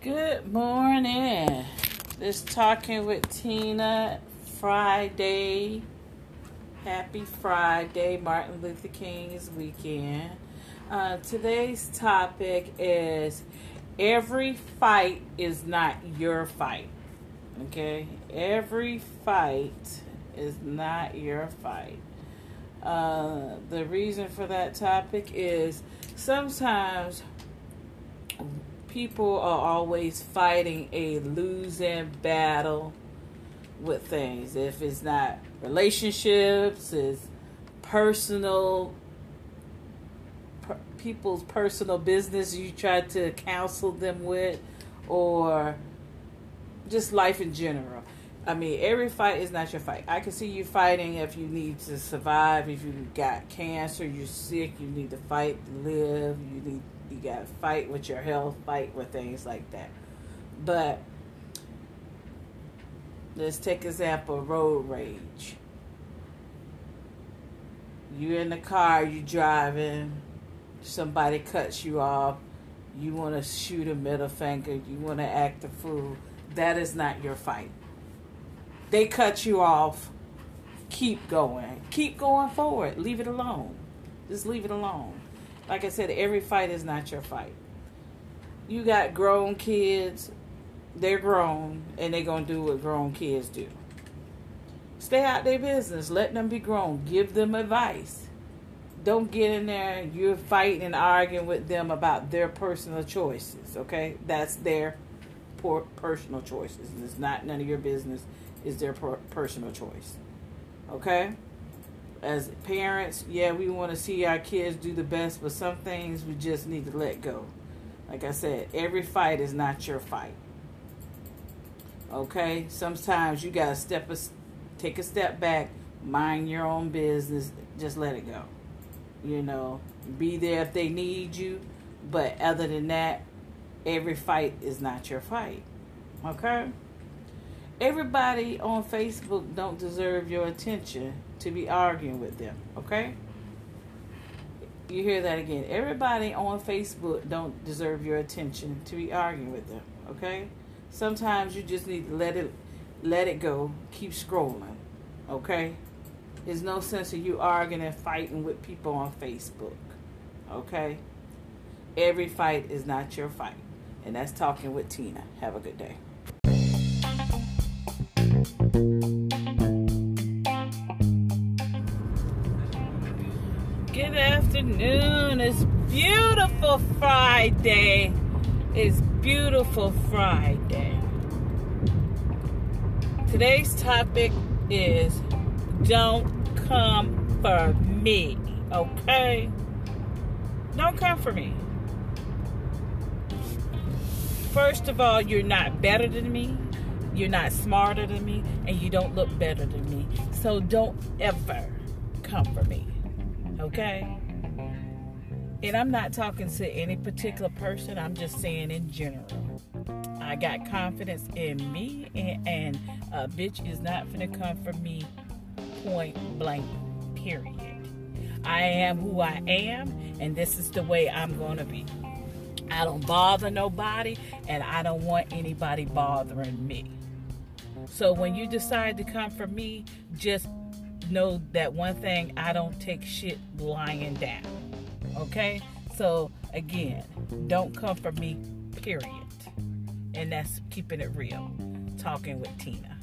Good morning. This talking with Tina Friday. Happy Friday, Martin Luther King's weekend. Uh, today's topic is every fight is not your fight. Okay? Every fight is not your fight. Uh, the reason for that topic is sometimes people are always fighting a losing battle with things. If it's not relationships, it's personal, per, people's personal business you try to counsel them with, or just life in general. I mean, every fight is not your fight. I can see you fighting if you need to survive, if you got cancer, you're sick, you need to fight, to live, you need you got to fight with your health, fight with things like that. But let's take example road rage. You're in the car, you driving, somebody cuts you off, you want to shoot a middle finger, you want to act a fool. That is not your fight. They cut you off. Keep going. Keep going forward. Leave it alone. Just leave it alone like I said, every fight is not your fight. You got grown kids, they're grown, and they're going to do what grown kids do. Stay out their business. Let them be grown. Give them advice. Don't get in there. You're fighting and arguing with them about their personal choices. Okay, that's their personal choices. It's not none of your business. It's their personal choice. Okay as parents, yeah, we want to see our kids do the best, but some things we just need to let go. Like I said, every fight is not your fight. Okay? Sometimes you got to step a, take a step back, mind your own business, just let it go. You know, be there if they need you, but other than that, every fight is not your fight. Okay? Everybody on Facebook don't deserve your attention to be arguing with them, okay? You hear that again. Everybody on Facebook don't deserve your attention to be arguing with them, okay? Sometimes you just need to let it let it go. Keep scrolling, okay? There's no sense of you arguing and fighting with people on Facebook, okay? Every fight is not your fight. And that's talking with Tina. Have a good day. Good afternoon. It's beautiful Friday. It's beautiful Friday. Today's topic is don't come for me, okay? Don't come for me. First of all, you're not better than me, you're not smarter than me, and you don't look better than me. So don't ever come for me okay? And I'm not talking to any particular person, I'm just saying in general. I got confidence in me, and, and a bitch is not gonna come for me, point blank, period. I am who I am, and this is the way I'm gonna be. I don't bother nobody, and I don't want anybody bothering me. So when you decide to come for me, just know that one thing I don't take shit lying down. Okay? So, again, don't come for me, period. And that's keeping it real. Talking with Tina.